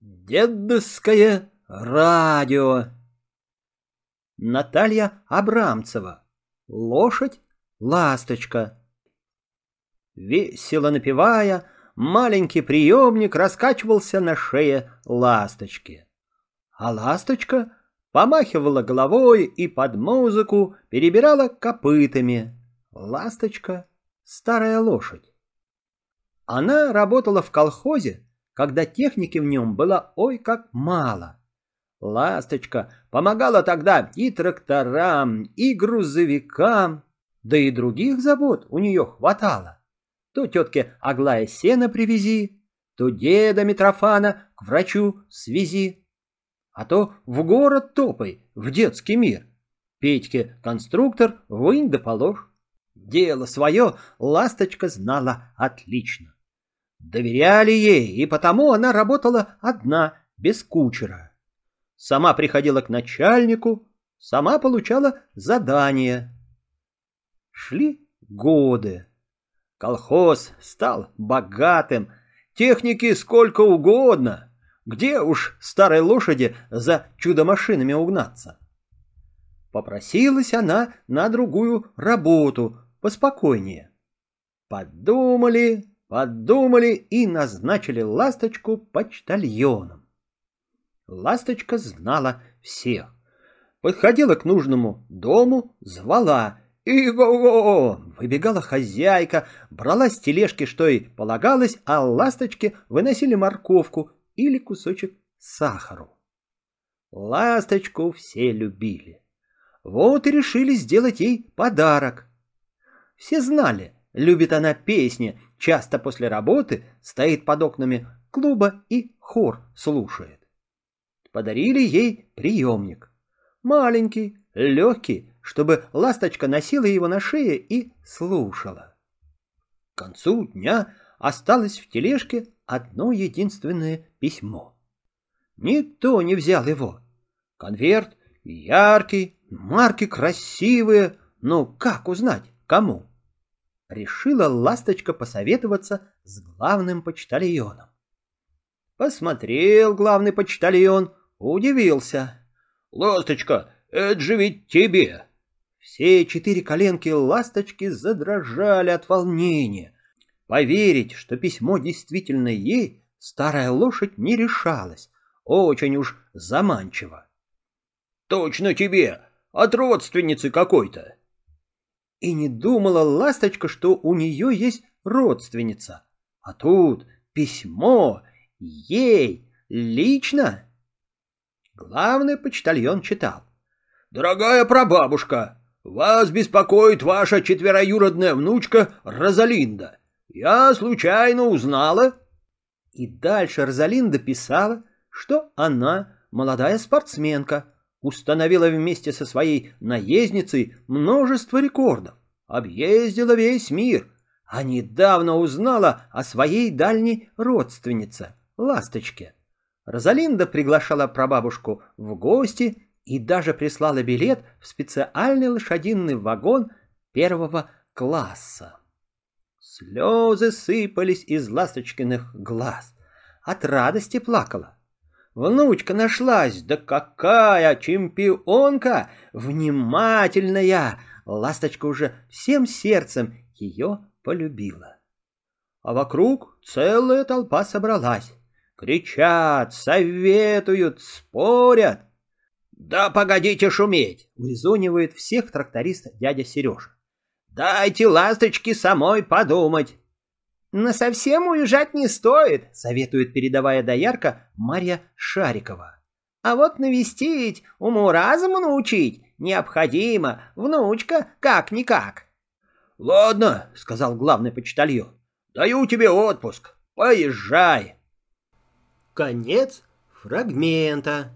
Дедовское радио. Наталья Абрамцева. Лошадь, ласточка. Весело напевая, маленький приемник раскачивался на шее ласточки. А ласточка помахивала головой и под музыку перебирала копытами. Ласточка — старая лошадь. Она работала в колхозе, когда техники в нем было ой как мало. Ласточка помогала тогда и тракторам, и грузовикам, да и других забот у нее хватало. То тетке Аглая сена привези, то деда Митрофана к врачу свези, а то в город топай, в детский мир. Петьке конструктор вынь да положь. Дело свое ласточка знала отлично. Доверяли ей, и потому она работала одна, без кучера. Сама приходила к начальнику, сама получала задания. Шли годы. Колхоз стал богатым, техники сколько угодно. Где уж старой лошади за чудо-машинами угнаться? Попросилась она на другую работу, поспокойнее. Подумали, подумали и назначили ласточку почтальоном. Ласточка знала всех. Подходила к нужному дому, звала — «Иго-го!» Выбегала хозяйка, брала с тележки, что и полагалось, а ласточке выносили морковку или кусочек сахару. Ласточку все любили. Вот и решили сделать ей подарок. Все знали, любит она песни, часто после работы стоит под окнами клуба и хор слушает. Подарили ей приемник. Маленький, легкий, чтобы ласточка носила его на шее и слушала. К концу дня осталось в тележке одно единственное письмо. Никто не взял его. Конверт яркий, марки красивые, но как узнать, кому? Решила ласточка посоветоваться с главным почтальоном. Посмотрел главный почтальон, удивился. «Ласточка, это же ведь тебе!» Все четыре коленки ласточки задрожали от волнения. Поверить, что письмо действительно ей, старая лошадь не решалась. Очень уж заманчиво. «Точно тебе! От родственницы какой-то!» И не думала ласточка, что у нее есть родственница. А тут письмо ей лично. Главный почтальон читал. «Дорогая прабабушка, вас беспокоит ваша четвероюродная внучка Розалинда. Я случайно узнала...» И дальше Розалинда писала, что она, молодая спортсменка, установила вместе со своей наездницей множество рекордов, объездила весь мир, а недавно узнала о своей дальней родственнице, Ласточке. Розалинда приглашала прабабушку в гости и даже прислала билет в специальный лошадиный вагон первого класса. Слезы сыпались из ласточкиных глаз. От радости плакала. Внучка нашлась, да какая чемпионка! Внимательная! Ласточка уже всем сердцем ее полюбила. А вокруг целая толпа собралась. Кричат, советуют, спорят. «Да погодите шуметь!» — урезонивает всех тракторист дядя Сережа. «Дайте ласточке самой подумать!» «Но совсем уезжать не стоит», — советует передовая доярка Марья Шарикова. «А вот навестить, уму-разуму научить необходимо, внучка как-никак». «Ладно», — сказал главный почтальон, — «даю тебе отпуск, поезжай». Конец фрагмента.